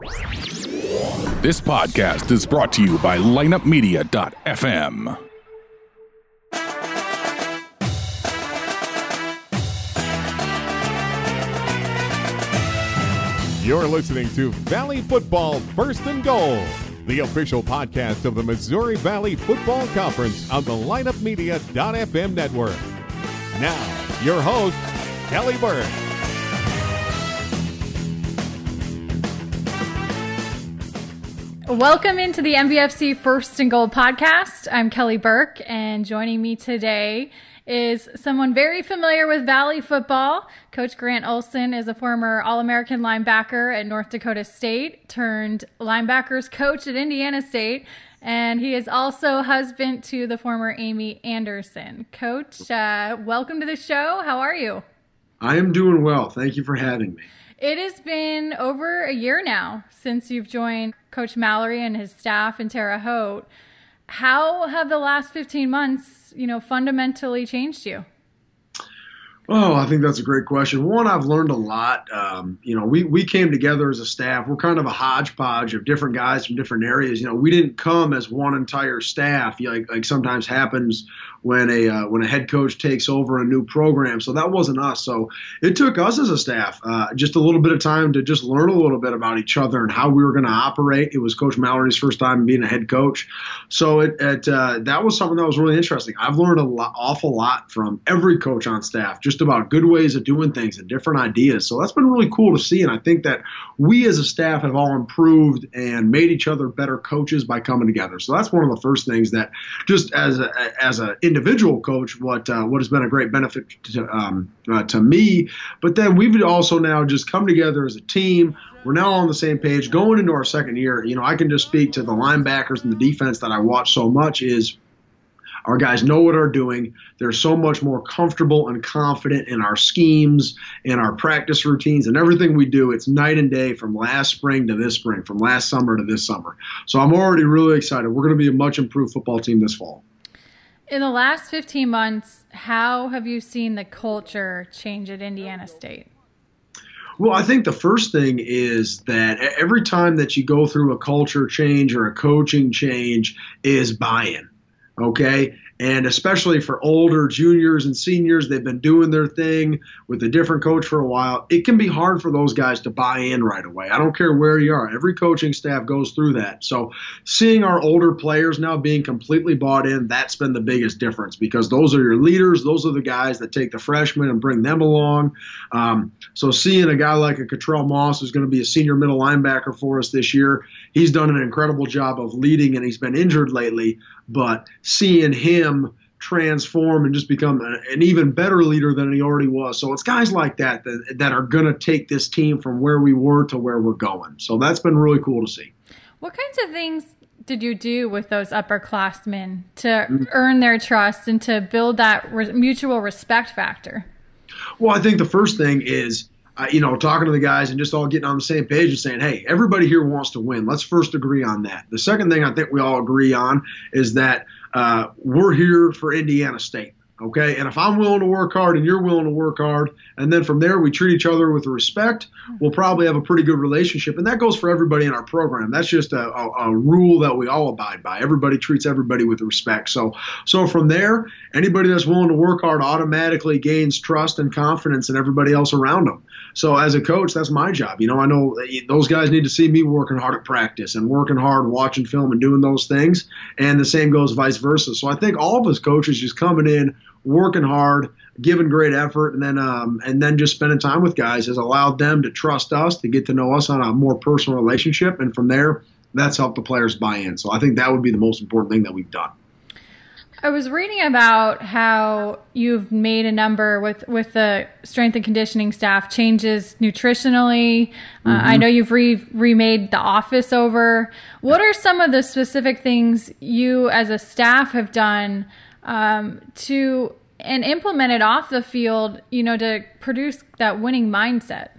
This podcast is brought to you by lineupmedia.fm. You're listening to Valley Football First and Goal, the official podcast of the Missouri Valley Football Conference on the lineupmedia.fm network. Now, your host, Kelly Burke. Welcome into the MVFC First and Goal podcast. I'm Kelly Burke, and joining me today is someone very familiar with Valley football. Coach Grant Olson is a former All American linebacker at North Dakota State, turned linebackers coach at Indiana State, and he is also husband to the former Amy Anderson. Coach, uh, welcome to the show. How are you? I am doing well. Thank you for having me. It has been over a year now since you've joined Coach Mallory and his staff in Terre Haute. How have the last 15 months, you know, fundamentally changed you? Oh, I think that's a great question. One, I've learned a lot. Um, you know, we, we came together as a staff. We're kind of a hodgepodge of different guys from different areas. You know, we didn't come as one entire staff, like, like sometimes happens when a uh, when a head coach takes over a new program. So that wasn't us. So it took us as a staff uh, just a little bit of time to just learn a little bit about each other and how we were going to operate. It was Coach Mallory's first time being a head coach, so it, it uh, that was something that was really interesting. I've learned a lot, awful lot from every coach on staff, just about good ways of doing things and different ideas. So that's been really cool to see, and I think that we as a staff have all improved and made each other better coaches by coming together. So that's one of the first things that just as a, as an individual coach, what uh, what has been a great benefit to, um, uh, to me. But then we've also now just come together as a team. We're now on the same page. Going into our second year, you know, I can just speak to the linebackers and the defense that I watch so much. Is our guys know what they're doing. They're so much more comfortable and confident in our schemes, in our practice routines, and everything we do. It's night and day from last spring to this spring, from last summer to this summer. So I'm already really excited. We're going to be a much improved football team this fall. In the last 15 months, how have you seen the culture change at Indiana State? Well, I think the first thing is that every time that you go through a culture change or a coaching change is buy in. Okay. And especially for older juniors and seniors, they've been doing their thing with a different coach for a while. It can be hard for those guys to buy in right away. I don't care where you are. Every coaching staff goes through that. So seeing our older players now being completely bought in, that's been the biggest difference because those are your leaders. Those are the guys that take the freshmen and bring them along. Um, so seeing a guy like a Cottrell Moss who's going to be a senior middle linebacker for us this year, he's done an incredible job of leading and he's been injured lately. But seeing him transform and just become an even better leader than he already was. So it's guys like that that, that are going to take this team from where we were to where we're going. So that's been really cool to see. What kinds of things did you do with those upperclassmen to mm-hmm. earn their trust and to build that re- mutual respect factor? Well, I think the first thing is uh, you know, talking to the guys and just all getting on the same page and saying, hey, everybody here wants to win. Let's first agree on that. The second thing I think we all agree on is that uh, we're here for Indiana State. Okay. And if I'm willing to work hard and you're willing to work hard, and then from there we treat each other with respect, we'll probably have a pretty good relationship. And that goes for everybody in our program. That's just a, a, a rule that we all abide by. Everybody treats everybody with respect. So, so from there, anybody that's willing to work hard automatically gains trust and confidence in everybody else around them. So as a coach, that's my job. You know, I know those guys need to see me working hard at practice and working hard, watching film and doing those things. And the same goes vice versa. So I think all of us coaches just coming in working hard, giving great effort, and then um, and then just spending time with guys has allowed them to trust us, to get to know us on a more personal relationship, and from there, that's helped the players buy in. So I think that would be the most important thing that we've done. I was reading about how you've made a number with with the strength and conditioning staff changes nutritionally. Uh, mm-hmm. I know you've re- remade the office over. What are some of the specific things you, as a staff, have done? Um, to and implement it off the field, you know, to produce that winning mindset.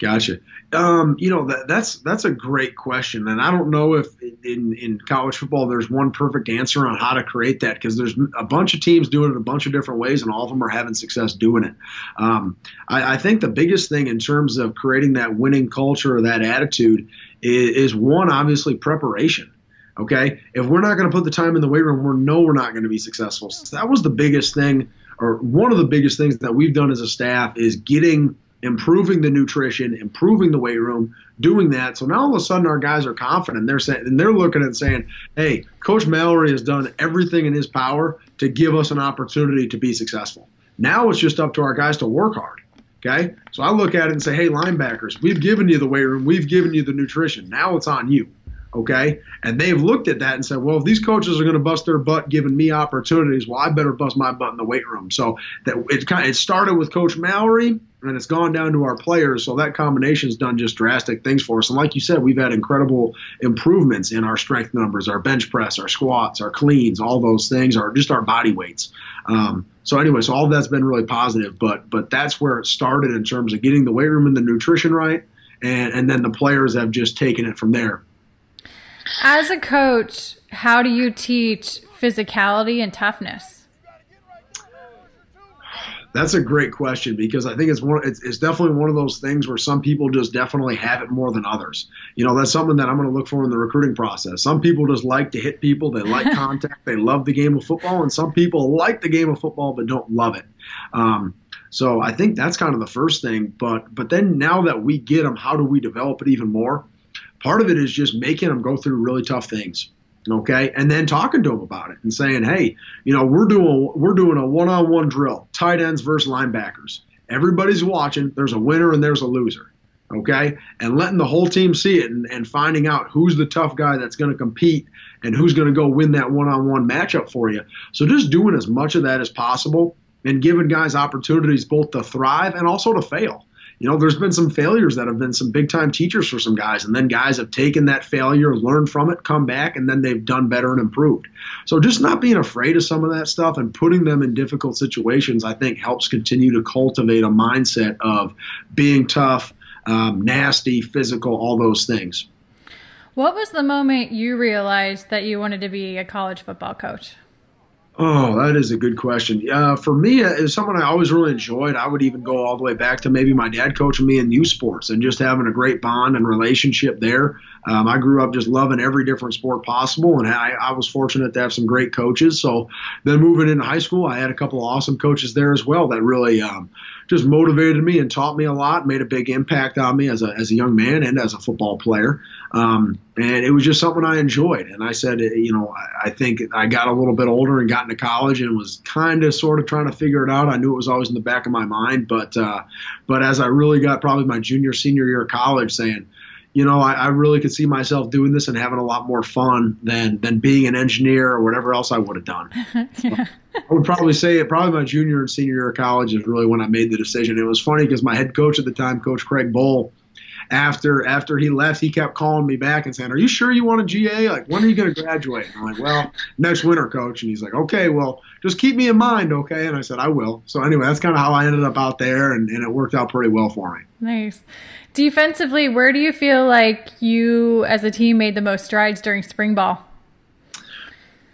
Gotcha. Um, you know that that's that's a great question, and I don't know if in in college football there's one perfect answer on how to create that because there's a bunch of teams doing it a bunch of different ways, and all of them are having success doing it. Um, I, I, think the biggest thing in terms of creating that winning culture or that attitude is, is one obviously preparation. Okay, if we're not going to put the time in the weight room, we know we're not going to be successful. So that was the biggest thing, or one of the biggest things that we've done as a staff is getting improving the nutrition, improving the weight room, doing that. So now all of a sudden our guys are confident. They're saying and they're looking and saying, "Hey, Coach Mallory has done everything in his power to give us an opportunity to be successful. Now it's just up to our guys to work hard." Okay? So I look at it and say, "Hey, linebackers, we've given you the weight room, we've given you the nutrition. Now it's on you." Okay. And they've looked at that and said, well, if these coaches are going to bust their butt giving me opportunities, well, I better bust my butt in the weight room. So that it kind of, it started with Coach Mallory and it's gone down to our players. So that combination's done just drastic things for us. And like you said, we've had incredible improvements in our strength numbers, our bench press, our squats, our cleans, all those things, are just our body weights. Um, so anyway, so all that's been really positive. But but that's where it started in terms of getting the weight room and the nutrition right, and and then the players have just taken it from there. As a coach, how do you teach physicality and toughness? That's a great question because I think it's one. It's, it's, definitely one of those things where some people just definitely have it more than others. You know, that's something that I'm going to look for in the recruiting process. Some people just like to hit people. They like contact. They love the game of football, and some people like the game of football but don't love it. Um, so I think that's kind of the first thing. But but then now that we get them, how do we develop it even more? Part of it is just making them go through really tough things okay? And then talking to them about it and saying hey you know we're doing we're doing a one-on-one drill tight ends versus linebackers. Everybody's watching. There's a winner and there's a loser okay? And letting the whole team see it and, and finding out who's the tough guy that's going to compete and who's going to go win that one-on-one matchup for you. So just doing as much of that as possible and giving guys opportunities both to thrive and also to fail you know, there's been some failures that have been some big time teachers for some guys, and then guys have taken that failure, learned from it, come back, and then they've done better and improved. So just not being afraid of some of that stuff and putting them in difficult situations, I think, helps continue to cultivate a mindset of being tough, um, nasty, physical, all those things. What was the moment you realized that you wanted to be a college football coach? Oh, that is a good question. Uh, for me, uh, as someone I always really enjoyed, I would even go all the way back to maybe my dad coaching me in youth sports and just having a great bond and relationship there. Um, I grew up just loving every different sport possible, and I, I, was fortunate to have some great coaches. So then moving into high school, I had a couple of awesome coaches there as well that really um, just motivated me and taught me a lot, made a big impact on me as a, as a young man and as a football player. Um, and it was just something I enjoyed. And I said, you know, I, I think I got a little bit older and got into college and was kind of sort of trying to figure it out. I knew it was always in the back of my mind, but uh, but as I really got probably my junior senior year of college, saying, you know, I, I, really could see myself doing this and having a lot more fun than than being an engineer or whatever else I would have done. yeah. I would probably say it. Probably my junior and senior year of college is really when I made the decision. It was funny because my head coach at the time, Coach Craig Bohl, after after he left, he kept calling me back and saying, "Are you sure you want a GA? Like, when are you going to graduate?" And I'm like, "Well, next winter, coach." And he's like, "Okay, well, just keep me in mind, okay?" And I said, "I will." So anyway, that's kind of how I ended up out there, and, and it worked out pretty well for me. Nice. Defensively, where do you feel like you as a team made the most strides during spring ball?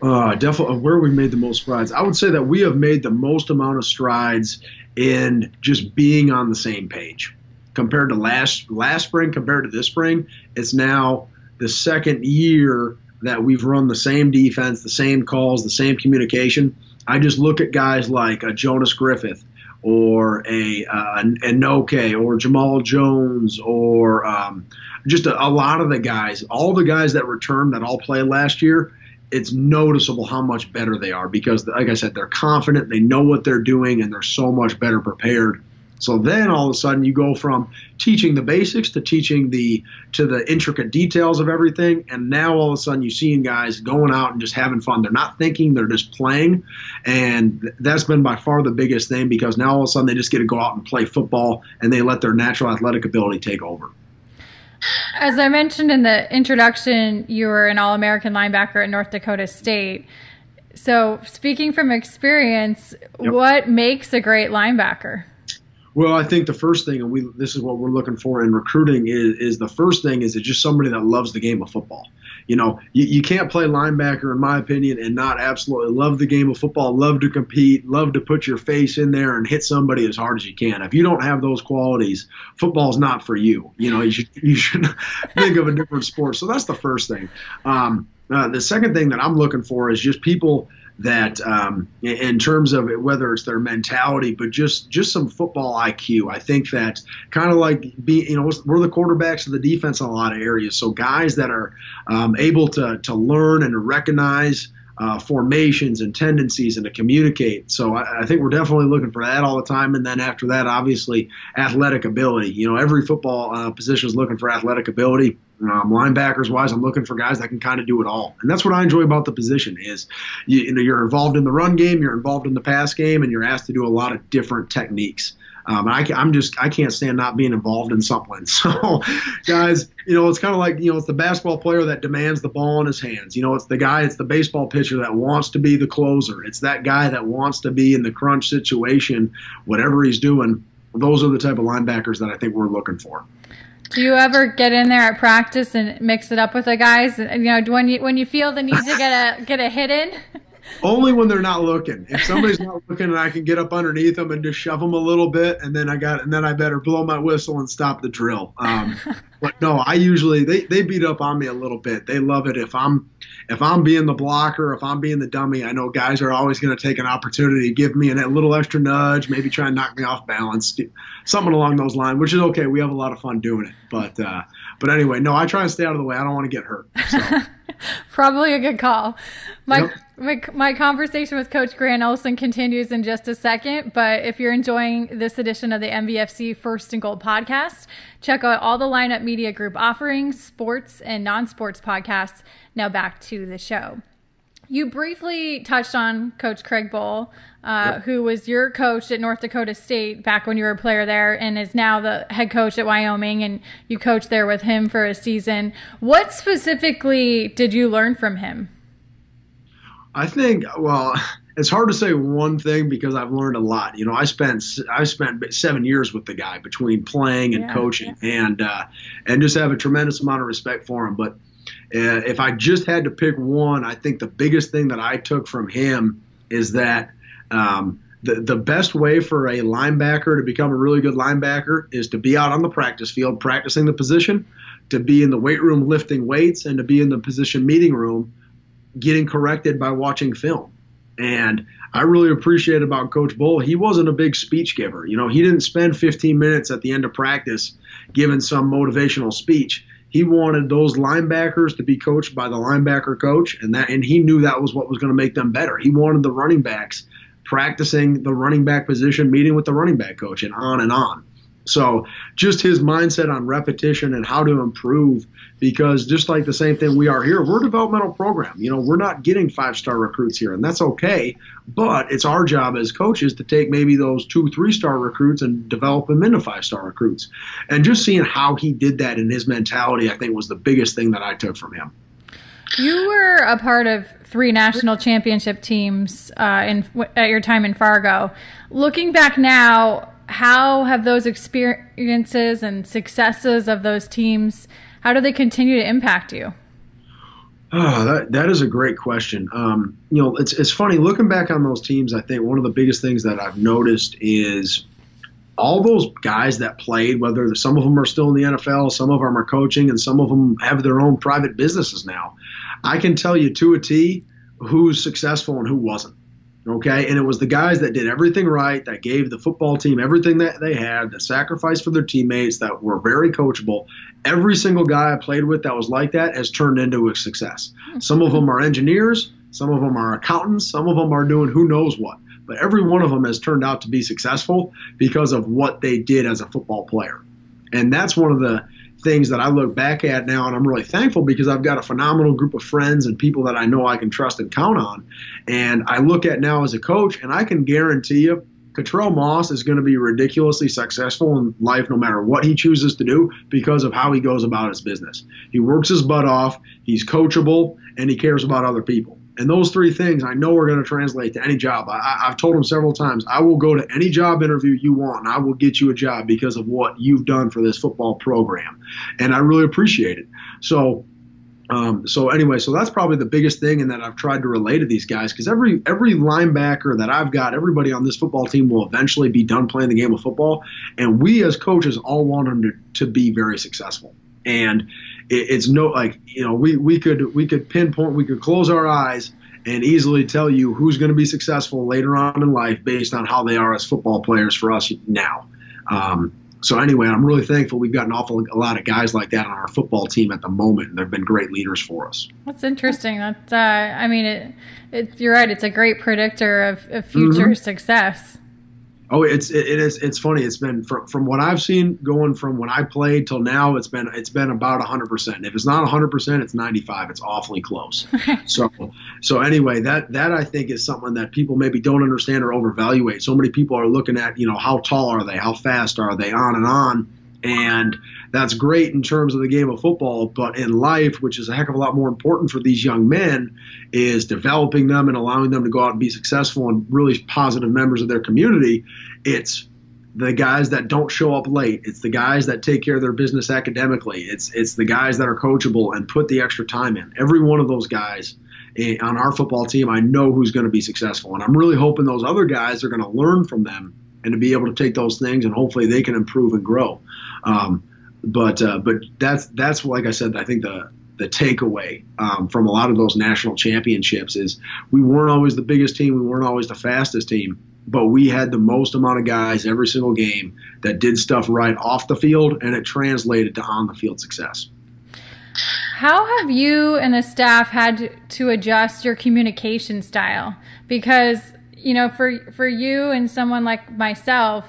Uh, definitely, where we made the most strides. I would say that we have made the most amount of strides in just being on the same page compared to last last spring. Compared to this spring, it's now the second year that we've run the same defense, the same calls, the same communication. I just look at guys like a Jonas Griffith or a uh, Enoke or Jamal Jones or um, just a, a, lot of the guys, all the guys that returned that all played last year, it's noticeable how much better they are because, like I said, they're confident, they know what they're doing, and they're so much better prepared so then all of a sudden you go from teaching the basics to teaching the to the intricate details of everything, and now all of a sudden you're seeing guys going out and just having fun. They're not thinking, they're just playing, and that's been by far the biggest thing because now all of a sudden they just get to go out and play football and they let their natural athletic ability take over. As I mentioned in the introduction, you were an All American linebacker at North Dakota State. So, speaking from experience, yep. what makes a great linebacker? Well, I think the first thing, and we this is what we're looking for in recruiting is, is the first thing is it's just somebody that loves the game of football. You know, you, you can't play linebacker, in my opinion, and not absolutely love the game of football, love to compete, love to put your face in there and hit somebody as hard as you can. If you don't have those qualities, football's not for you. You know, you should you should think of a different sport. So that's the first thing. Um, uh, the second thing that I'm looking for is just people that um, in terms of whether it's their mentality, but just just some football IQ. I think that kind of like be you know we're the quarterbacks of the defense in a lot of areas. So guys that are um, able to to learn and to recognize. Uh, formations and tendencies and to communicate. So I, I, think we're definitely looking for that all the time. And then after that, obviously, athletic ability. You know, every football uh, position is looking for athletic ability. Um, linebackers wise, I'm looking for guys that can kind of do it all, and that's what I enjoy about the position. Is you, you, know you're involved in the run game, you're involved in the pass game, and you're asked to do a lot of different techniques. Um, I, am just I can't stand not being involved in something. So, guys, you know it's kind of like you know it's the basketball player that demands the ball in his hands. You know it's the guy, it's the baseball pitcher that wants to be the closer. It's that guy that wants to be in the crunch situation, whatever he's doing. Those are the type of linebackers that I think we're looking for. Do you ever get in there at practice and mix it up with the guys? You know, when you when you feel the need to get a get a hit in. Only when they're not looking. If somebody's not looking, and I can get up underneath them and just shove them a little bit, and then I got, and then I better blow my whistle and stop the drill. Um, but no, I usually they, they beat up on me a little bit. They love it if I'm if I'm being the blocker, if I'm being the dummy. I know guys are always going to take an opportunity, to give me a little extra nudge, maybe try and knock me off balance, something along those lines, which is okay. We have a lot of fun doing it. But uh, but anyway, no, I try and stay out of the way. I don't want to get hurt. So. Probably a good call. My, yep. my, my conversation with Coach Grant Olson continues in just a second. But if you're enjoying this edition of the MVFC First and Goal podcast, check out all the lineup media group offerings, sports and non sports podcasts. Now back to the show. You briefly touched on Coach Craig Bohl, uh, yep. who was your coach at North Dakota State back when you were a player there, and is now the head coach at Wyoming, and you coached there with him for a season. What specifically did you learn from him? I think, well, it's hard to say one thing because I've learned a lot. You know, I spent I spent seven years with the guy between playing and yeah, coaching, yeah. and uh, and just have a tremendous amount of respect for him. But if I just had to pick one, I think the biggest thing that I took from him is that um, the, the best way for a linebacker to become a really good linebacker is to be out on the practice field practicing the position, to be in the weight room lifting weights, and to be in the position meeting room getting corrected by watching film. And I really appreciate about Coach Bohl. He wasn't a big speech giver. You know, he didn't spend 15 minutes at the end of practice giving some motivational speech he wanted those linebackers to be coached by the linebacker coach, and that and he knew that was what was going to make them better. He wanted the running backs practicing the running back position, meeting with the running back coach, and on and on. So just his mindset on repetition and how to improve, because just like the same thing we are here, we're a developmental program. You know, we're not getting five star recruits here, and that's okay. But it's our job as coaches to take maybe those two, three star recruits and develop them into five star recruits. And just seeing how he did that in his mentality, I think was the biggest thing that I took from him. You were a part of three national championship teams uh, in at your time in Fargo. Looking back now, how have those experiences and successes of those teams how do they continue to impact you? Oh that, that is a great question. Um, you know it's, it's funny looking back on those teams i think one of the biggest things that i've noticed is all those guys that played whether some of them are still in the nfl some of them are coaching and some of them have their own private businesses now. I can tell you to a t who's successful and who wasn't Okay, and it was the guys that did everything right, that gave the football team everything that they had, that sacrificed for their teammates, that were very coachable. Every single guy I played with that was like that has turned into a success. Hmm. Some of them are engineers, some of them are accountants, some of them are doing who knows what. But every one of them has turned out to be successful because of what they did as a football player. And that's one of the things that I look back at now, and I'm really thankful because I've got a phenomenal group of friends and people that I know I can trust and count on. And I look at now as a coach, and I can guarantee you, Cottrell Moss is going to be ridiculously successful in life no matter what he chooses to do because of how he goes about his business. He works his butt off, he's coachable, and he cares about other people. And those three things I know are going to translate to any job. I, have told them several times I will go to any job interview you want and I will get you a job because of what you've done for this football program. And I really appreciate it. So, um, so anyway, so that's probably the biggest thing, and that I've tried to relate to these guys because every every linebacker that I've got, everybody on this football team will eventually be done playing the game of football, and we as coaches all want them to, to be very successful. And it, it's no like you know we we could we could pinpoint we could close our eyes and easily tell you who's going to be successful later on in life based on how they are as football players for us now. Um, so anyway, I'm really thankful we've got an awful a lot of guys like that on our football team at the moment, and they've been great leaders for us. That's interesting. That's uh, I mean, it, it, you're right. It's a great predictor of, of future mm-hmm. success. Oh, it's it, it is it's funny. It's been from from what I've seen going from when I played till now. It's been it's been about hundred percent. If it's not hundred percent, it's ninety five. It's awfully close. so so anyway, that that I think is something that people maybe don't understand or overvaluate. So many people are looking at you know how tall are they, how fast are they, on and on, and that's great in terms of the game of football, but in life, which is a heck of a lot more important for these young men, is developing them and allowing them to go out and be successful and really positive members of their community. It's the guys that don't show up late. It's the guys that take care of their business academically. It's it's the guys that are coachable and put the extra time in. Every one of those guys eh, on our football team, I know who's going to be successful, and I'm really hoping those other guys are going to learn from them and to be able to take those things and hopefully they can improve and grow. Um, but uh, but that's that's like I said. I think the the takeaway um, from a lot of those national championships is we weren't always the biggest team, we weren't always the fastest team, but we had the most amount of guys every single game that did stuff right off the field, and it translated to on the field success. How have you and the staff had to adjust your communication style? Because you know, for for you and someone like myself,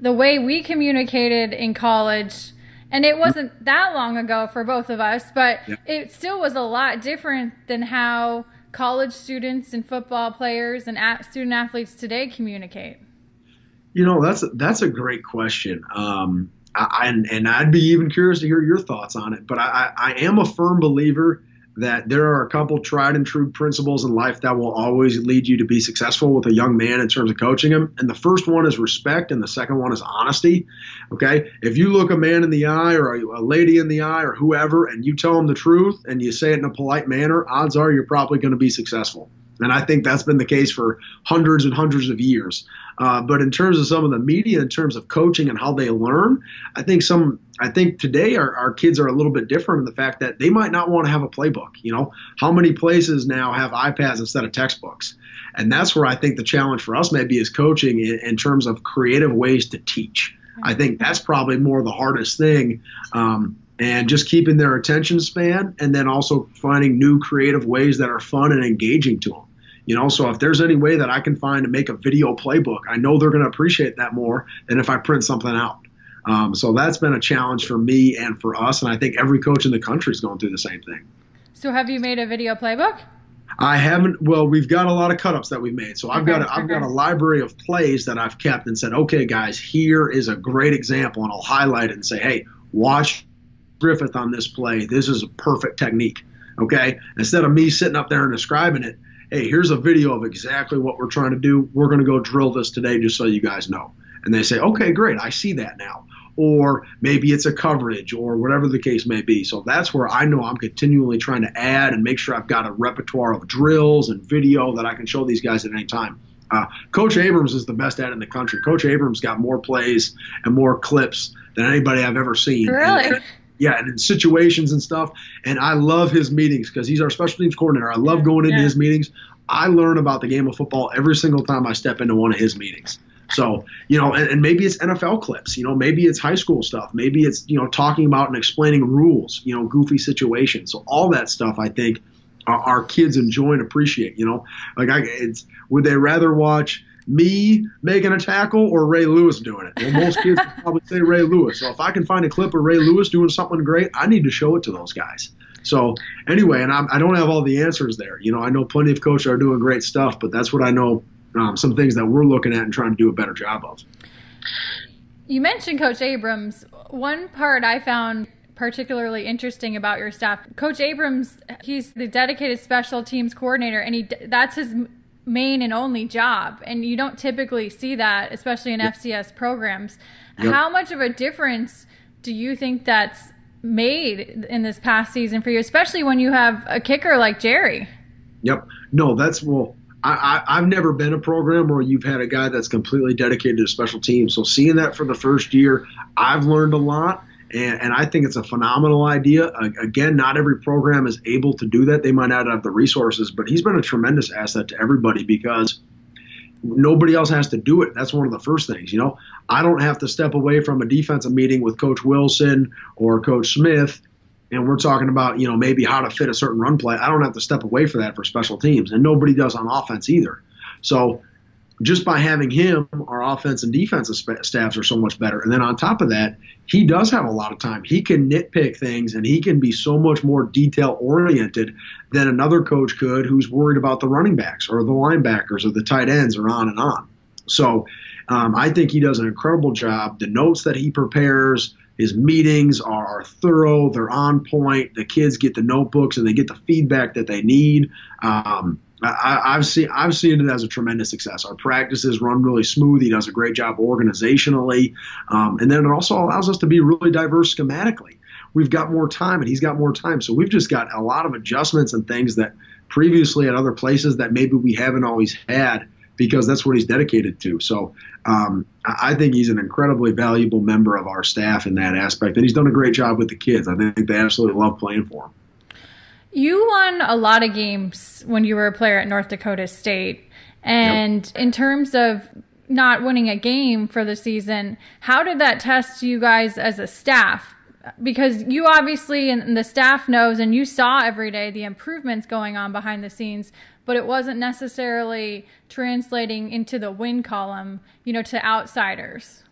the way we communicated in college and it wasn't that long ago for both of us, but it still was a lot different than how college students and football players and student athletes today communicate. You know, that's a, that's a great question. Um, I, and, and I'd be even curious to hear your thoughts on it. But I, I am a firm believer that there are a couple tried and true principles in life that will always lead you to be successful with a young man in terms of coaching him. And the first one is respect, and the second one is honesty. Okay. If you look a man in the eye or a, lady in the eye or whoever, and you tell them the truth and you say it in a polite manner, odds are you're probably going to be successful. And I think that's been the case for hundreds and hundreds of years. Uh, but in terms of some of the media, in terms of coaching and how they learn, I think some, I think today our, our kids are a little bit different in the fact that they might not want to have a playbook. You know, how many places now have iPads instead of textbooks? And that's where I think the challenge for us maybe is coaching in, in terms of creative ways to teach. I think that's probably more the hardest thing. Um, and just keeping their attention span and then also finding new creative ways that are fun and engaging to them. You know, so if there's any way that I can find to make a video playbook, I know they're going to appreciate that more than if I print something out. Um, so that's been a challenge for me and for us, and I think every coach in the country is going through the same thing. So have you made a video playbook? I haven't. Well, we've got a lot of cut-ups that we've made. So I've okay, got a, I've got a library of plays that I've kept and said, okay, guys, here is a great example, and I'll highlight it and say, hey, watch Griffith on this play. This is a perfect technique. Okay, instead of me sitting up there and describing it, hey, here's a video of exactly what we're trying to do. We're going to go drill this today just so you guys know. And they say, okay, great, I see that now. Or maybe it's a coverage or whatever the case may be. So that's where I know I'm continually trying to add and make sure I've got a repertoire of drills and video that I can show these guys at any time. Uh, Coach Abrams is the best at in the country. Coach Abrams got more plays and more clips than anybody I've ever seen. Really? And, yeah, and in situations and stuff. And I love his meetings because he's our special teams coordinator. I love going into yeah. his meetings. I learn about the game of football every single time I step into one of his meetings. So, you know, and, and, maybe it's NFL clips, you know, maybe it's high school stuff, maybe it's, you know, talking about and explaining rules, you know, goofy situations. So all that stuff, I think, our, our kids enjoy and appreciate, you know, like I, it's, would they rather watch me making a tackle or Ray Lewis doing it. Well, most kids probably say Ray Lewis. So if I can find a clip of Ray Lewis doing something great, I need to show it to those guys. So anyway, and I'm, I do not have all the answers there. You know, I know plenty of coaches are doing great stuff, but that's what I know. Um, some things that we're looking at and trying to do a better job of. You mentioned Coach Abrams. One part I found particularly interesting about your staff. Coach Abrams, he's the dedicated special teams coordinator, and he that's his main and only job. And you don't typically see that, especially in yep. FCS programs. Yep. How much of a difference do you think that's made in this past season for you, especially when you have a kicker like Jerry? Yep. No, that's well. I, I, have never been a program where you've had a guy that's completely dedicated to special teams. So seeing that for the first year, I've learned a lot. And, and, I think it's a phenomenal idea. Again, not every program is able to do that. They might not have the resources, but he's been a tremendous asset to everybody because nobody else has to do it. That's one of the first things. You know, I don't have to step away from a defensive meeting with Coach Wilson or Coach Smith, and we're talking about you know maybe how to fit a certain run play. I don't have to step away for that for special teams, and nobody does on offense either. So just by having him, our offense and defensive staffs are so much better. And then on top of that, he does have a lot of time. He can nitpick things and he can be so much more detail oriented than another coach could who's worried about the running backs or the linebackers or the tight ends or on and on. So um, I think he does an incredible job. The notes that he prepares, his meetings are thorough, they're on point. The kids get the notebooks and they get the feedback that they need. Um, I, have seen I've seen it as a tremendous success. Our practices run really smooth. He does a great job organizationally, um, and then it also allows us to be really diverse schematically. We've got more time, and he's got more time, so we've just got a lot of adjustments and things that previously at other places that maybe we haven't always had because that's what he's dedicated to. So um, I think he's an incredibly valuable member of our staff in that aspect, and he's done a great job with the kids. I think they absolutely love playing for him. You won a lot of games when you were a player at North Dakota State. And yep. in terms of not winning a game for the season, how did that test you guys as a staff? Because you obviously and the staff knows and you saw every day the improvements going on behind the scenes, but it wasn't necessarily translating into the win column, you know, to outsiders.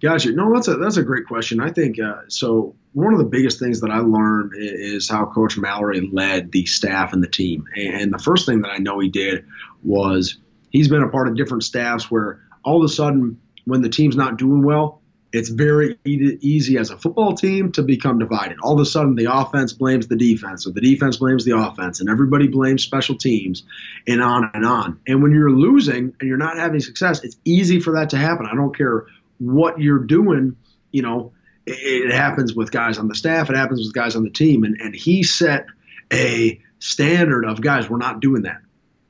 Gotcha. No, that's a that's a great question. I think uh, so one of the biggest things that I learned is how Coach Mallory led the staff and the team. And the first thing that I know he did was he's been a part of different staffs where all of a sudden, when the team's not doing well, it's very easy as a football team to become divided. All of a sudden, the offense blames the defense, or the defense blames the offense, and everybody blames special teams, and on and on. And when you're losing and you're not having success, it's easy for that to happen. I don't care what you're doing, you know, it, happens with guys on the staff, it happens with guys on the team, and and he set a standard of guys, we're not doing that.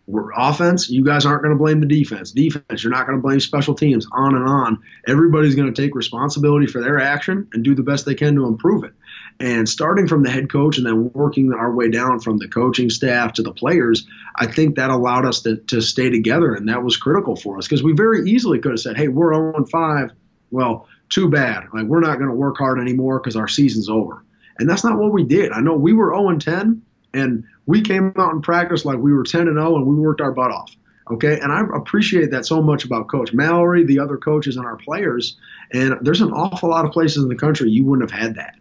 We're offense, you guys aren't going to blame the defense. Defense, you're not going to blame special teams, on and on. Everybody's going to take responsibility for their action and do the best they can to improve it. And starting from the head coach and then working our way down from the coaching staff to the players, I think that allowed us to, to stay together. And that was critical for us because we very easily could have said, hey, we're 0 5. Well, too bad. Like we're not going to work hard anymore because our season's over. And that's not what we did. I know we were 0 10, and we came out in practice like we were 10 and 0, and we worked our butt off. Okay, and I appreciate that so much about Coach Mallory, the other coaches, and our players. And there's an awful lot of places in the country you wouldn't have had that.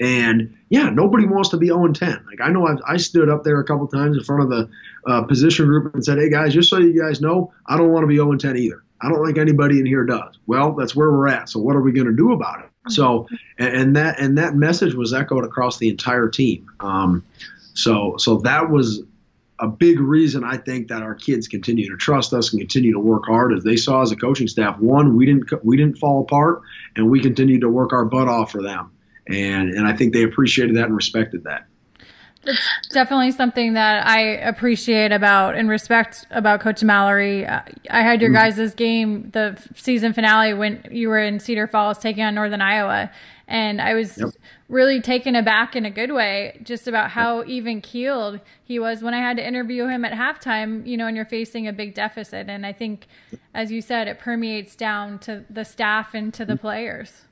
And yeah, nobody wants to be 0 10. Like I know I've, i stood up there a couple times in front of the uh, position group and said, "Hey guys, just so you guys know, I don't want to be 0 10 either." I don't think anybody in here does. Well, that's where we're at. So what are we going to do about it? So, and that and that message was echoed across the entire team. Um, so so that was a big reason I think that our kids continue to trust us and continue to work hard as they saw as a coaching staff. One, we didn't we didn't fall apart, and we continued to work our butt off for them. And and I think they appreciated that and respected that. It's definitely something that I appreciate about and respect about Coach Mallory. I had your mm-hmm. guys' game, the season finale, when you were in Cedar Falls taking on Northern Iowa. And I was yep. really taken aback in a good way just about how yep. even keeled he was when I had to interview him at halftime, you know, and you're facing a big deficit. And I think, as you said, it permeates down to the staff and to the mm-hmm. players.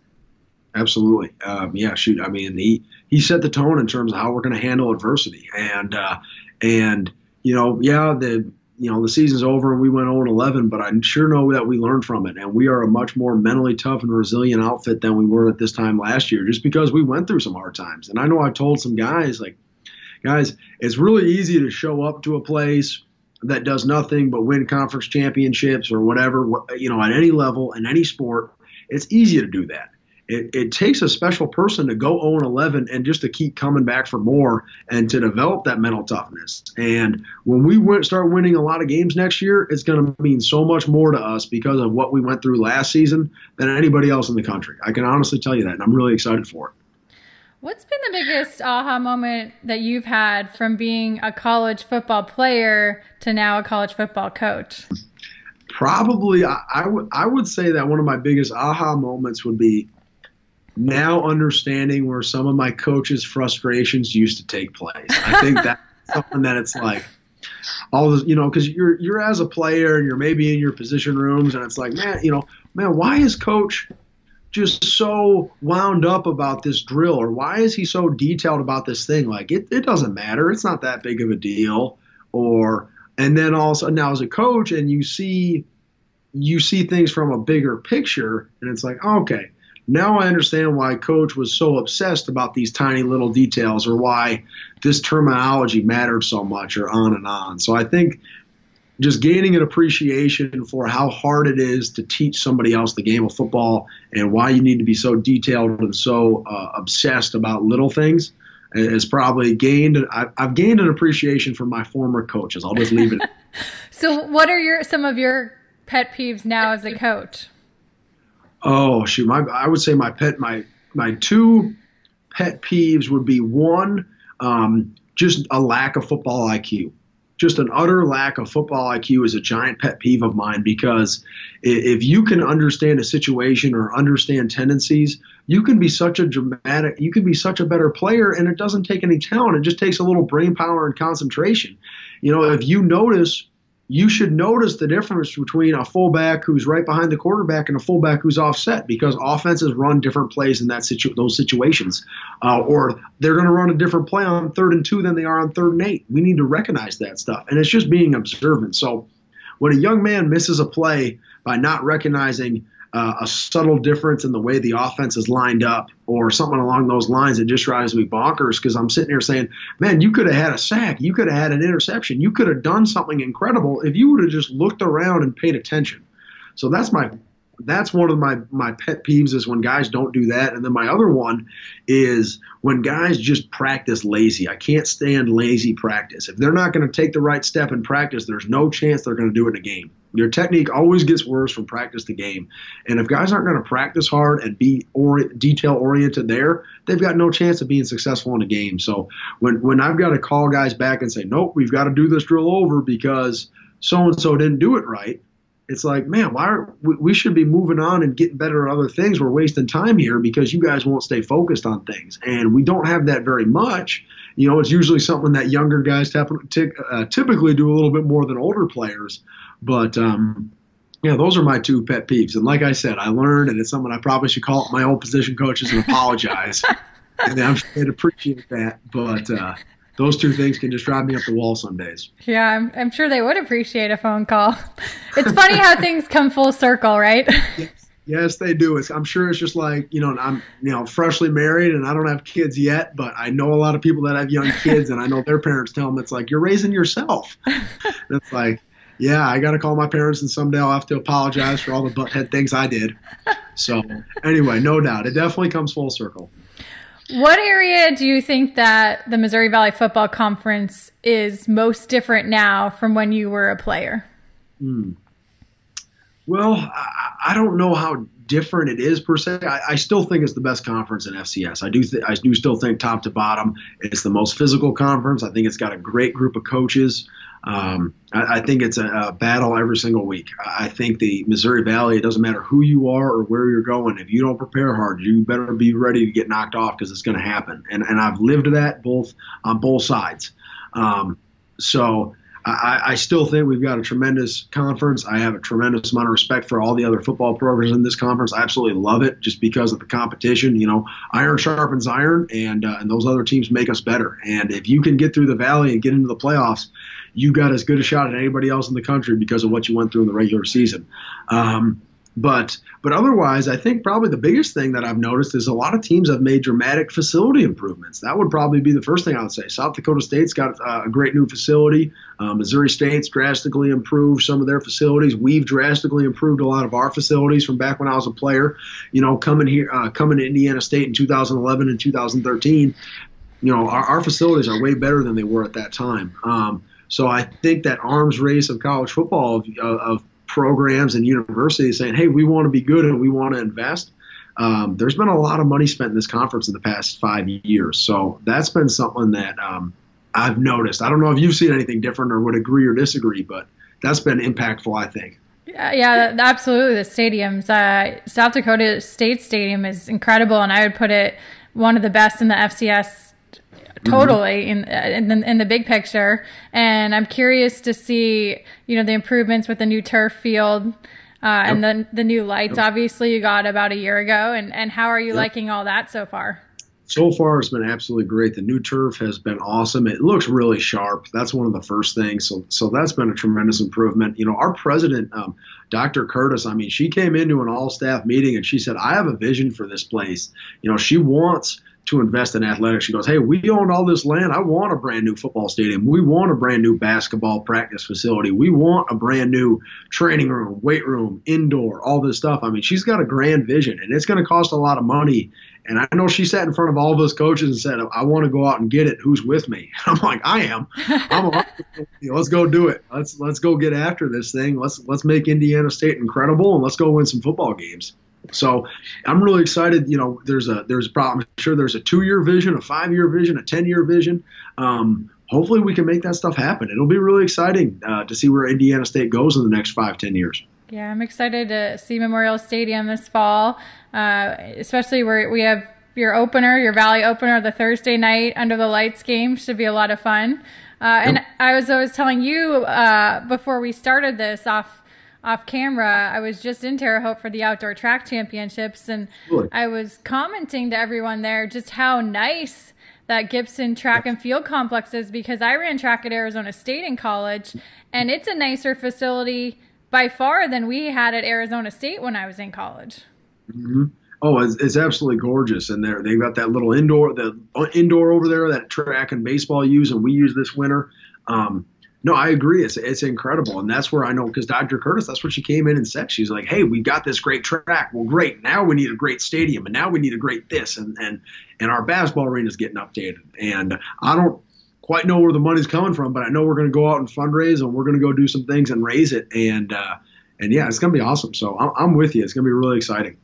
Absolutely. Um, yeah, shoot. I mean, he he set the tone in terms of how we're going to handle adversity, and uh, and you know, yeah, the you know the season's over and we went 0 11, but I sure know that we learned from it, and we are a much more mentally tough and resilient outfit than we were at this time last year, just because we went through some hard times. And I know I told some guys like, guys, it's really easy to show up to a place that does nothing but win conference championships or whatever, you know, at any level in any sport. It's easy to do that it, it takes a special person to go 0 11 and just to keep coming back for more and to develop that mental toughness. And when we went, start winning a lot of games next year, it's going to mean so much more to us because of what we went through last season than anybody else in the country. I can honestly tell you that, and I'm really excited for it. What's been the biggest aha moment that you've had from being a college football player to now a college football coach? Probably, I, I, w- I would say that one of my biggest aha moments would be now understanding where some of my coaches' frustrations used to take place. I think that's something that it's like all this, you know, because you're you're as a player and you're maybe in your position rooms and it's like, man, you know, man, why is coach just so wound up about this drill or why is he so detailed about this thing? Like it, it doesn't matter. It's not that big of a deal. Or and then also now as a coach and you see you see things from a bigger picture and it's like, okay, now I understand why coach was so obsessed about these tiny little details or why this terminology mattered so much or on and on. So I think just gaining an appreciation for how hard it is to teach somebody else the game of football and why you need to be so detailed and so uh, obsessed about little things is probably gained. I've gained an appreciation for my former coaches. I'll just leave it. so, what are your some of your pet peeves now as a coach? Oh shoot, my I would say my pet my my two pet peeves would be one, um, just a lack of football IQ. Just an utter lack of football IQ is a giant pet peeve of mine because if you can understand a situation or understand tendencies, you can be such a dramatic, you can be such a better player, and it doesn't take any talent. It just takes a little brain power and concentration. You know, if you notice you should notice the difference between a fullback who's right behind the quarterback and a fullback who's offset because offenses run different plays in that situ- those situations, uh, or they're going to run a different play on third and two than they are on third and eight. We need to recognize that stuff, and it's just being observant. So when a young man misses a play by not recognizing uh, a subtle difference in the way the offense is lined up or something along those lines that just drives me bonkers because I'm sitting here saying, man, you could have had a sack. You could have had an interception. You could have done something incredible if you would have just looked around and paid attention. So that's my that's one of my my pet peeves is when guys don't do that. And then my other one is when guys just practice lazy. I can't stand lazy practice. If they're not going to take the right step in practice, there's no chance they're going to do it in a game. Your technique always gets worse from practice to game. And if guys aren't going to practice hard and be or, detail oriented there, they've got no chance of being successful in a game. So when when I've got to call guys back and say, "Nope, we've got to do this drill over because so and so didn't do it right," it's like, man, why are, we, should be moving on and getting better at other things. We're wasting time here because you guys won't stay focused on things, and we don't have that very much. You know, it's usually something that younger guys uh, typically do a little bit more than older players. But um, yeah, those are my two pet peeves. And like I said, I learned, and it's something I probably should call my old position coaches and apologize. and I'm sure they'd appreciate that. But uh, those two things can just drive me up the wall some days. Yeah, I'm, I'm sure they would appreciate a phone call. It's funny how things come full circle, right? Yes, yes they do. It's, I'm sure it's just like you know, I'm you know freshly married and I don't have kids yet, but I know a lot of people that have young kids, and I know their parents tell them it's like you're raising yourself. it's like yeah, I got to call my parents, and someday I'll have to apologize for all the butthead things I did. So, anyway, no doubt, it definitely comes full circle. What area do you think that the Missouri Valley Football Conference is most different now from when you were a player? Hmm. Well, I, don't know how different it is per se. I, I, still think it's the best conference in FCS. I do, th- I do still think top to bottom, it's the most physical conference. I think it's got a great group of coaches. Um, I, I, think it's a, a, battle every single week. I think the Missouri Valley, it doesn't matter who you are or where you're going. If you don't prepare hard, you better be ready to get knocked off because it's going to happen. And, and I've lived that both on both sides. Um, so I, I, still think we've got a tremendous conference. I have a tremendous amount of respect for all the other football programs in this conference. I absolutely love it just because of the competition. You know, iron sharpens iron, and uh, and those other teams make us better. And if you can get through the valley and get into the playoffs, you got as good a shot at anybody else in the country because of what you went through in the regular season. Um, but but otherwise, I think probably the biggest thing that I've noticed is a lot of teams have made dramatic facility improvements. That would probably be the first thing I would say. South Dakota State's got uh, a great new facility. Uh, Missouri State's drastically improved some of their facilities. We've drastically improved a lot of our facilities from back when I was a player. You know, coming here, uh, coming to Indiana State in 2011 and 2013. You know, our, our facilities are way better than they were at that time. Um, so I think that arms race of college football of, of programs and universities saying, hey, we want to be good and we want to invest. Um, there's been a lot of money spent in this conference in the past five years. So that's been something that um, I've noticed. I don't know if you've seen anything different or would agree or disagree, but that's been impactful, I think. Yeah, yeah absolutely. The stadiums, uh, South Dakota State Stadium is incredible, and I would put it one of the best in the FCS totally mm-hmm. in, in the, in the big picture. And I'm curious to see, you know, the improvements with the new turf field. Uh, and then the new lights, yep. obviously, you got about a year ago. And, and how are you yep. liking all that so far? So far, it's been absolutely great. The new turf has been awesome. It looks really sharp. That's one of the first things. So, so that's been a tremendous improvement. You know, our president, um, Dr. Curtis, I mean, she came into an all staff meeting and she said, I have a vision for this place. You know, she wants to invest in athletics. She goes, Hey, we own all this land. I want a brand new football stadium. We want a brand new basketball practice facility. We want a brand new training room, weight room, indoor, all this stuff. I mean, she's got a grand vision and it's going to cost a lot of money. And I know she sat in front of all of us coaches and said, I want to go out and get it. Who's with me? I'm like, I am. I'm a, let's go do it. Let's let's go get after this thing. Let's let's make Indiana State incredible and let's go win some football games. So I'm really excited. You know, there's a there's a problem. I'm sure there's a two year vision, a five year vision, a ten year vision. Um, hopefully, we can make that stuff happen. It'll be really exciting uh, to see where Indiana State goes in the next five, ten years. Yeah, I'm excited to see Memorial Stadium this fall, uh, especially where we have your opener, your Valley opener, the Thursday night under the lights game should be a lot of fun. Uh, and I was always telling you uh, before we started this off off camera, I was just in Terre Haute for the outdoor track championships, and really? I was commenting to everyone there just how nice that Gibson track and field complex is because I ran track at Arizona State in college, and it's a nicer facility by far than we had at Arizona State when I was in college. Mm-hmm. Oh, it's, it's, absolutely gorgeous, and there they've got that little indoor, the uh, indoor over there that track and baseball use, and we use this winter. Um, no, I agree. It's it's incredible, and that's where I know because Dr. Curtis, that's what she came in and said. She's like, "Hey, we've got this great track. Well, great. Now we need a great stadium, and now we need a great this, and and and our basketball arena is getting updated. And I don't quite know where the money's coming from, but I know we're going to go out and fundraise, and we're going to go do some things and raise it, and uh, and yeah, it's going to be awesome. So I'm, I'm with you. It's going to be really exciting.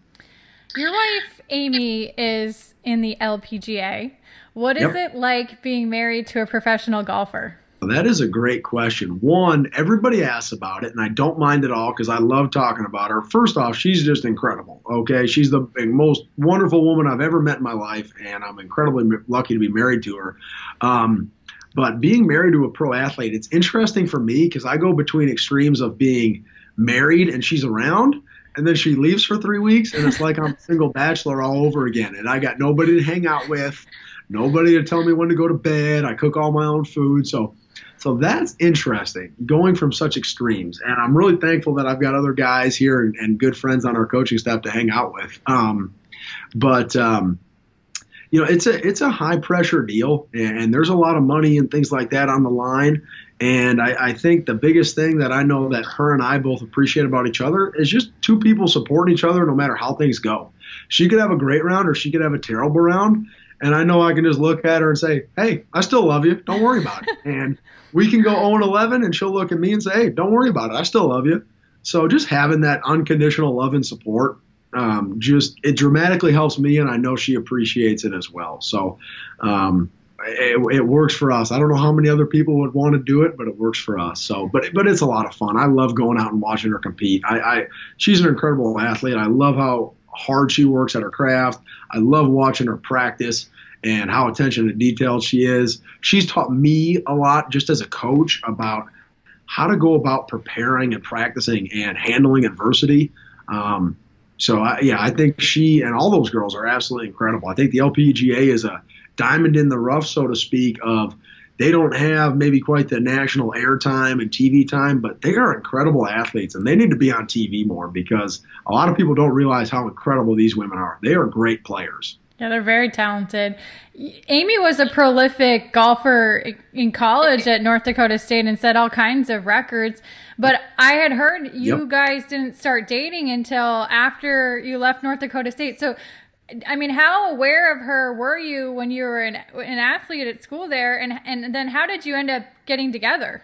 Your wife Amy is in the LPGA. What is yep. it like being married to a professional golfer? That is a great question. One, everybody asks about it, and I don't mind at all because I love talking about her. First off, she's just incredible. Okay, she's the most wonderful woman I've ever met in my life, and I'm incredibly lucky to be married to her. Um, but being married to a pro athlete, it's interesting for me because I go between extremes of being married and she's around, and then she leaves for three weeks, and it's like I'm a single bachelor all over again, and I got nobody to hang out with, nobody to tell me when to go to bed. I cook all my own food, so so that's interesting, going from such extremes. And I'm really thankful that I've got other guys here and, and good friends on our coaching staff to hang out with. Um, but um, you know, it's a it's a high pressure deal, and there's a lot of money and things like that on the line. And I, I, think the biggest thing that I know that her and I both appreciate about each other is just two people supporting each other no matter how things go. She could have a great round or she could have a terrible round. And I know I can just look at her and say, hey, I still love you. Don't worry about it. And we can go 0 11 and she'll look at me and say, hey, don't worry about it. I still love you. So just having that unconditional love and support um, just it dramatically helps me and I know she appreciates it as well. So um, it, it, works for us. I don't know how many other people would want to do it, but it works for us. So, but but it's a lot of fun. I love going out and watching her compete. I, I she's an incredible athlete. I love how hard she works at her craft. I love watching her practice and how attention to detail she is. She's taught me a lot just as a coach about how to go about preparing and practicing and handling adversity. Um, so I, yeah, I think she and all those girls are absolutely incredible. I think the LPGA is a diamond in the rough, so to speak, of they don't have maybe quite the national airtime and TV time, but they are incredible athletes and they need to be on TV more because a lot of people don't realize how incredible these women are. They are great players. Yeah, they're very talented. Amy was a prolific golfer in college at North Dakota State and set all kinds of records. But I had heard you yep. guys didn't start dating until after you left North Dakota State. So I mean, how aware of her were you when you were an, an athlete at school there, and and then how did you end up getting together?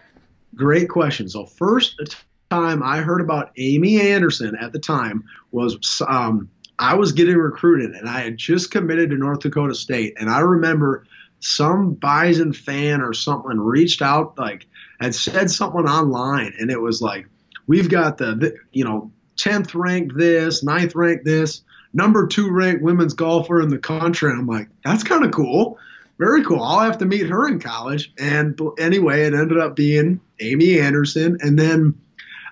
Great question. So first time I heard about Amy Anderson at the time was um, I was getting recruited, and I had just committed to North Dakota State, and I remember some Bison fan or something reached out, like had said something online, and it was like, "We've got the, the you know, tenth ranked this, ninth ranked this." Number two ranked women's golfer in the country. And I'm like, that's kind of cool. Very cool. I'll have to meet her in college. And anyway, it ended up being Amy Anderson. And then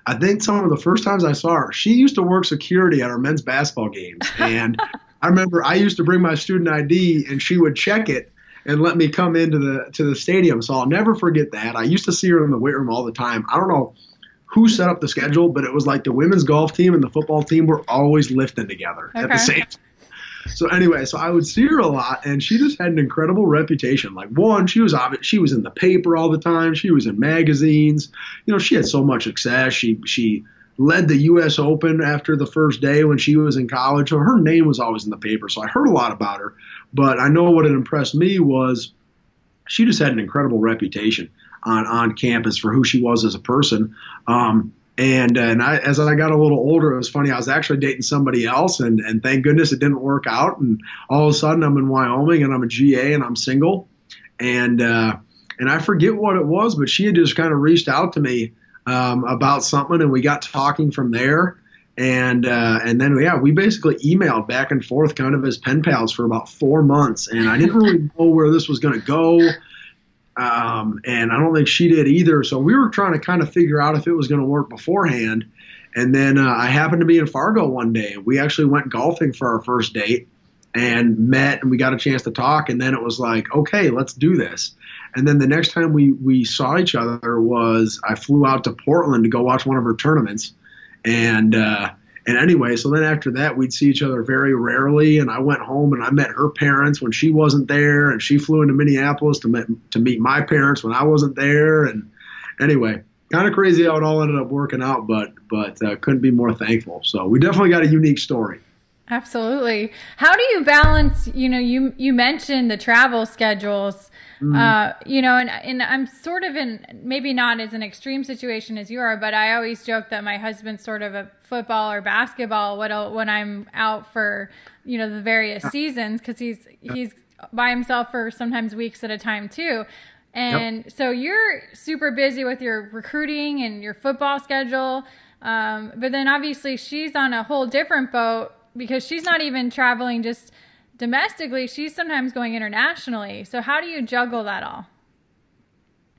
I think some of the first times I saw her, she used to work security at our men's basketball games. And I remember I used to bring my student ID and she would check it and let me come into the to the stadium. So I'll never forget that. I used to see her in the weight room all the time. I don't know who set up the schedule, but it was like the women's golf team and the football team were always lifting together okay. at the same time. So anyway, so I would see her a lot, and she just had an incredible reputation. Like one, she was she was in the paper all the time. She was in magazines. You know, she had so much success. She she led the U.S. Open after the first day when she was in college. So her name was always in the paper. So I heard a lot about her. But I know what had impressed me was she just had an incredible reputation on on campus for who she was as a person. Um, and and I, as I got a little older, it was funny. I was actually dating somebody else, and and thank goodness it didn't work out. And all of a sudden, I'm in Wyoming, and I'm a GA, and I'm single, and uh, and I forget what it was, but she had just kind of reached out to me um, about something, and we got talking from there. And uh, and then yeah, we basically emailed back and forth, kind of as pen pals, for about four months. And I didn't really know where this was going to go. Um, and I don't think she did either. So we were trying to kind of figure out if it was going to work beforehand. And then uh, I happened to be in Fargo one day. And we actually went golfing for our first date and met, and we got a chance to talk. And then it was like, okay, let's do this. And then the next time we we saw each other was I flew out to Portland to go watch one of her tournaments, and uh, and anyway, so then after that, we'd see each other very rarely. And I went home and I met her parents when she wasn't there, and she flew into Minneapolis to meet to meet my parents when I wasn't there. And anyway, kind of crazy how it all ended up working out, but but uh, couldn't be more thankful. So we definitely got a unique story. Absolutely. How do you balance? You know, you you mentioned the travel schedules. Mm-hmm. Uh, you know, and and I'm sort of in maybe not as an extreme situation as you are, but I always joke that my husband's sort of a football or basketball when when I'm out for you know the various seasons because he's he's by himself for sometimes weeks at a time too. And yep. so you're super busy with your recruiting and your football schedule. Um, but then obviously she's on a whole different boat because she's not even traveling just domestically, she's sometimes going internationally. So how do you juggle that all?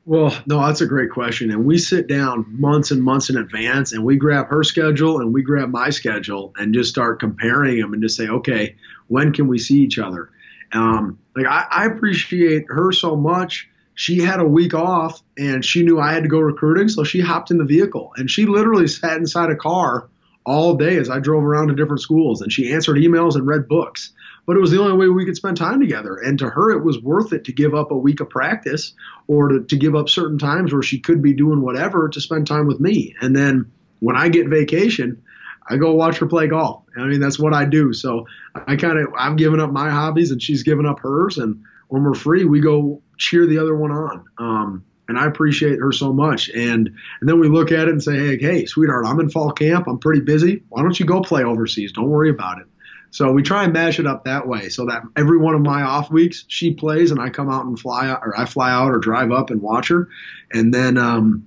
Well, no, that's a great question. And we sit down months and months in advance and we grab her schedule and we grab my schedule and just start comparing them and just say, okay, when can we see each other? Um, like I, I appreciate her so much. She had a week off and she knew I had to go recruiting, so she hopped in the vehicle and she literally sat inside a car all day as I drove around to different schools and she answered emails and read books. But it was the only way we could spend time together. And to her, it was worth it to give up a week of practice or to, to give up certain times where she could be doing whatever to spend time with me. And then when I get vacation, I go watch her play golf. I mean, that's what I do. So I kind of, I've given up my hobbies and she's given up hers. And when we're free, we go cheer the other one on. Um, and I appreciate her so much. And and then we look at it and say, hey, hey, sweetheart, I'm in fall camp. I'm pretty busy. Why don't you go play overseas? Don't worry about it. So we try and mash it up that way, so that every one of my off weeks she plays, and I come out and fly out, or I fly out or drive up and watch her. And then um,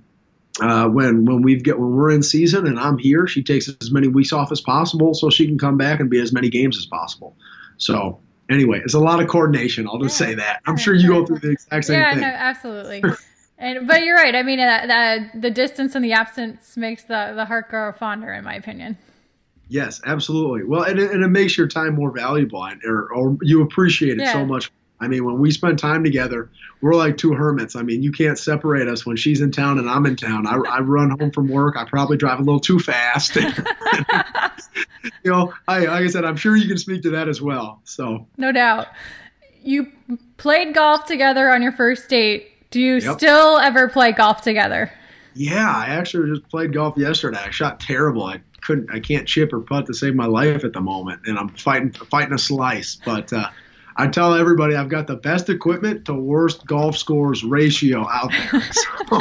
uh, when when we get when we're in season and I'm here, she takes as many weeks off as possible, so she can come back and be as many games as possible. So anyway, it's a lot of coordination. I'll just yeah. say that. I'm sure you go through the exact same yeah, thing. Yeah, no, absolutely. And but you're right. I mean, uh, that, the distance and the absence makes the the heart grow fonder, in my opinion. Yes, absolutely. Well, and it, and it makes your time more valuable, or, or you appreciate it yeah. so much I mean, when we spend time together, we're like two hermits. I mean, you can't separate us when she's in town and I'm in town. I, I run home from work. I probably drive a little too fast. you know, I, like I said, I'm sure you can speak to that as well. So, no doubt. You played golf together on your first date. Do you Yep. still ever play golf together? yeah, I actually just played golf yesterday. I shot terrible. I couldn't, I can't chip or putt to save my life at the moment, and I'm fighting, fighting a slice. But uh, I tell everybody I've got the best equipment to worst golf scores ratio out there. So,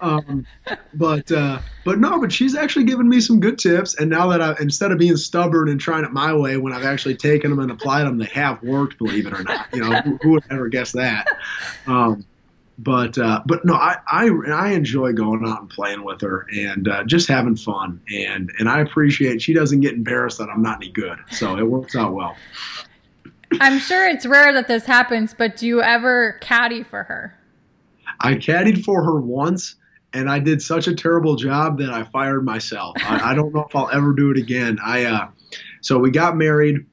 um, but uh, but no, but she's actually given me some good tips. And now that I instead of being stubborn and trying it my way, when I've actually taken them and applied them, they have worked. Believe it or not, you know who, who would ever guess that? Um, but uh, but no, I, I I enjoy going out and playing with her and uh, just having fun. And and I appreciate she doesn't get embarrassed that I'm not any good, so it works out well. I'm sure it's rare that this happens, but do you ever caddy for her? I caddied for her once, and I did such a terrible job that I fired myself. I, I don't know if I'll ever do it again. I uh, so we got married,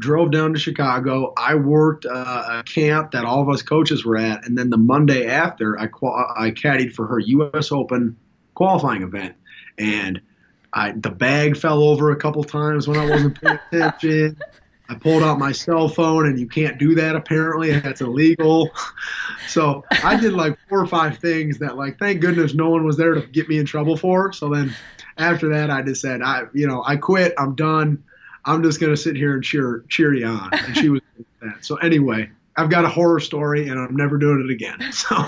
drove down to Chicago. I worked uh, a camp that all of us coaches were at, and then the Monday after, I qual- I caddied for her U.S. Open qualifying event, and I the bag fell over a couple times when I wasn't paying attention. I pulled out my cell phone, and you can't do that apparently. That's illegal. So I did like four or five things that, like, thank goodness no one was there to get me in trouble for. So then after that, I just said, I, you know, I quit. I'm done. I'm just gonna sit here and cheer cheer you on. And she was that. So anyway, I've got a horror story, and I'm never doing it again. So.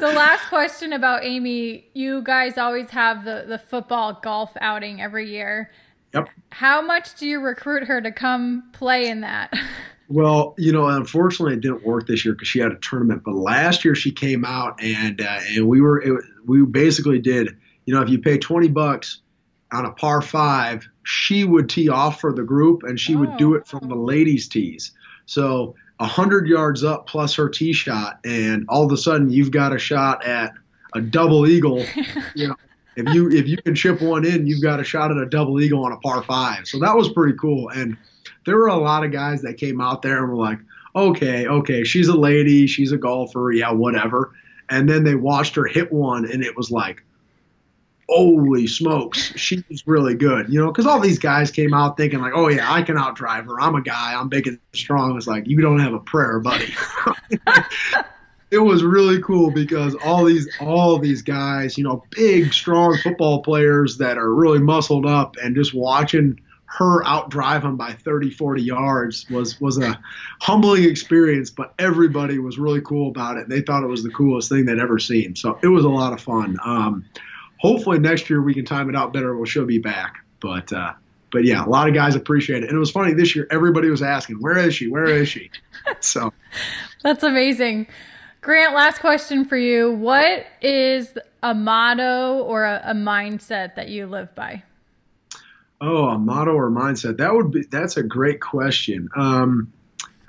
So last question about Amy. You guys always have the, the football golf outing every year. Yep. How much do you recruit her to come play in that? Well, you know, unfortunately, it didn't work this year because she had a tournament. But last year, she came out and uh, and we were it, we basically did. You know, if you pay twenty bucks on a par five, she would tee off for the group, and she would do Oh. it from the ladies' tees. So a hundred yards up plus her tee shot, and all of a sudden you've got a shot at a double eagle. you know, if you if you can chip one in, you've got a shot at a double eagle on a par five. So that was pretty cool. And there were a lot of guys that came out there and were like, okay, okay, she's a lady, she's a golfer, yeah, whatever. And then they watched her hit one, and it was like, holy smokes, she's really good. You know, because all these guys came out thinking like, oh yeah, I can outdrive her. I'm a guy, I'm big and strong. It's like you don't have a prayer, buddy. it was really cool because all these all these guys, you know, big, strong football players that are really muscled up, and just watching her outdrive them by 30, 40 yards was was a humbling experience. But everybody was really cool about it. They thought it was the coolest thing they'd ever seen. So it was a lot of fun. Um, hopefully next year we can time it out better. Well, she'll be back, but. Uh, but yeah, a lot of guys appreciate it. And it was funny this year, everybody was asking, where is she? Where is she? So That's amazing. Grant, last question for you. What is a motto or a, a mindset that you live by? Oh, a motto or mindset? That would be. That's a great question. Um,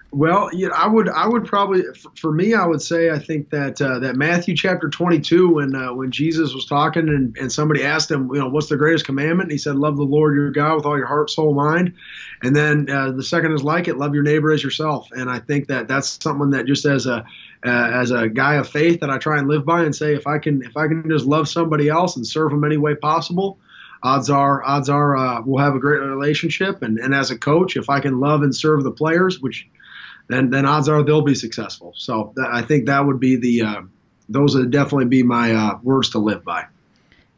well, yeah, I would. I would probably. For, me, I would say I think that uh, that Matthew chapter 22, when uh, when Jesus was talking and, and somebody asked him, you know, what's the greatest commandment? And he said, love the Lord your God with all your heart, soul, mind. And then uh, the second is like it, love your neighbor as yourself. And I think that that's something that just as a uh, as a guy of faith that I try and live by and say if I can if I can just love somebody else and serve them any way possible, odds are odds are uh, we'll have a great relationship. And, and as a coach, if I can love and serve the players, which then then odds are they'll be successful. So that, I think that would be the uh, those would definitely be my uh, words to live by.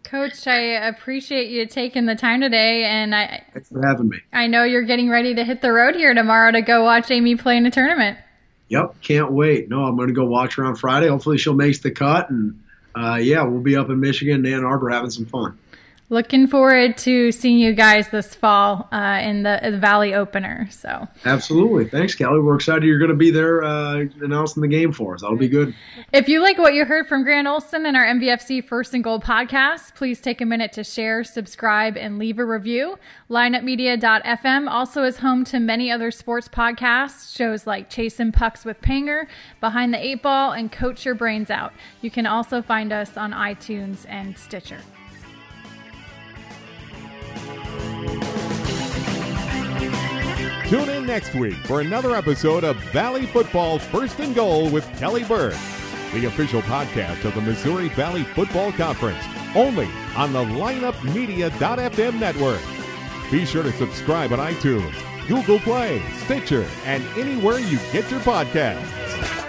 Coach, I appreciate you taking the time today, and I Thanks for having me. I know you're getting ready to hit the road here tomorrow to go watch Amy play in a tournament. Yep, can't wait. No, I'm going to go watch her on Friday. Hopefully she'll make the cut, and uh, yeah, we'll be up in Michigan Ann Arbor having some fun. Looking forward to seeing you guys this fall uh, in the, the Valley opener. So Absolutely. Thanks, Kelly. We're excited you're going to be there uh, announcing the game for us. That'll be good. If you like what you heard from Grant Olson and our MVFC First and Goal podcast, please take a minute to share, subscribe, and leave a review. LineupMedia.fm also is home to many other sports podcasts, shows like Chasing Pucks with Panger, Behind the Eight Ball, and Coach Your Brains Out. You can also find us on iTunes and Stitcher. Tune in next week for another episode of Valley Football First and Goal with Kelly Burke, the official podcast of the Missouri Valley Football Conference, only on the lineupmedia.fm network. Be sure to subscribe on iTunes, Google Play, Stitcher, and anywhere you get your podcasts.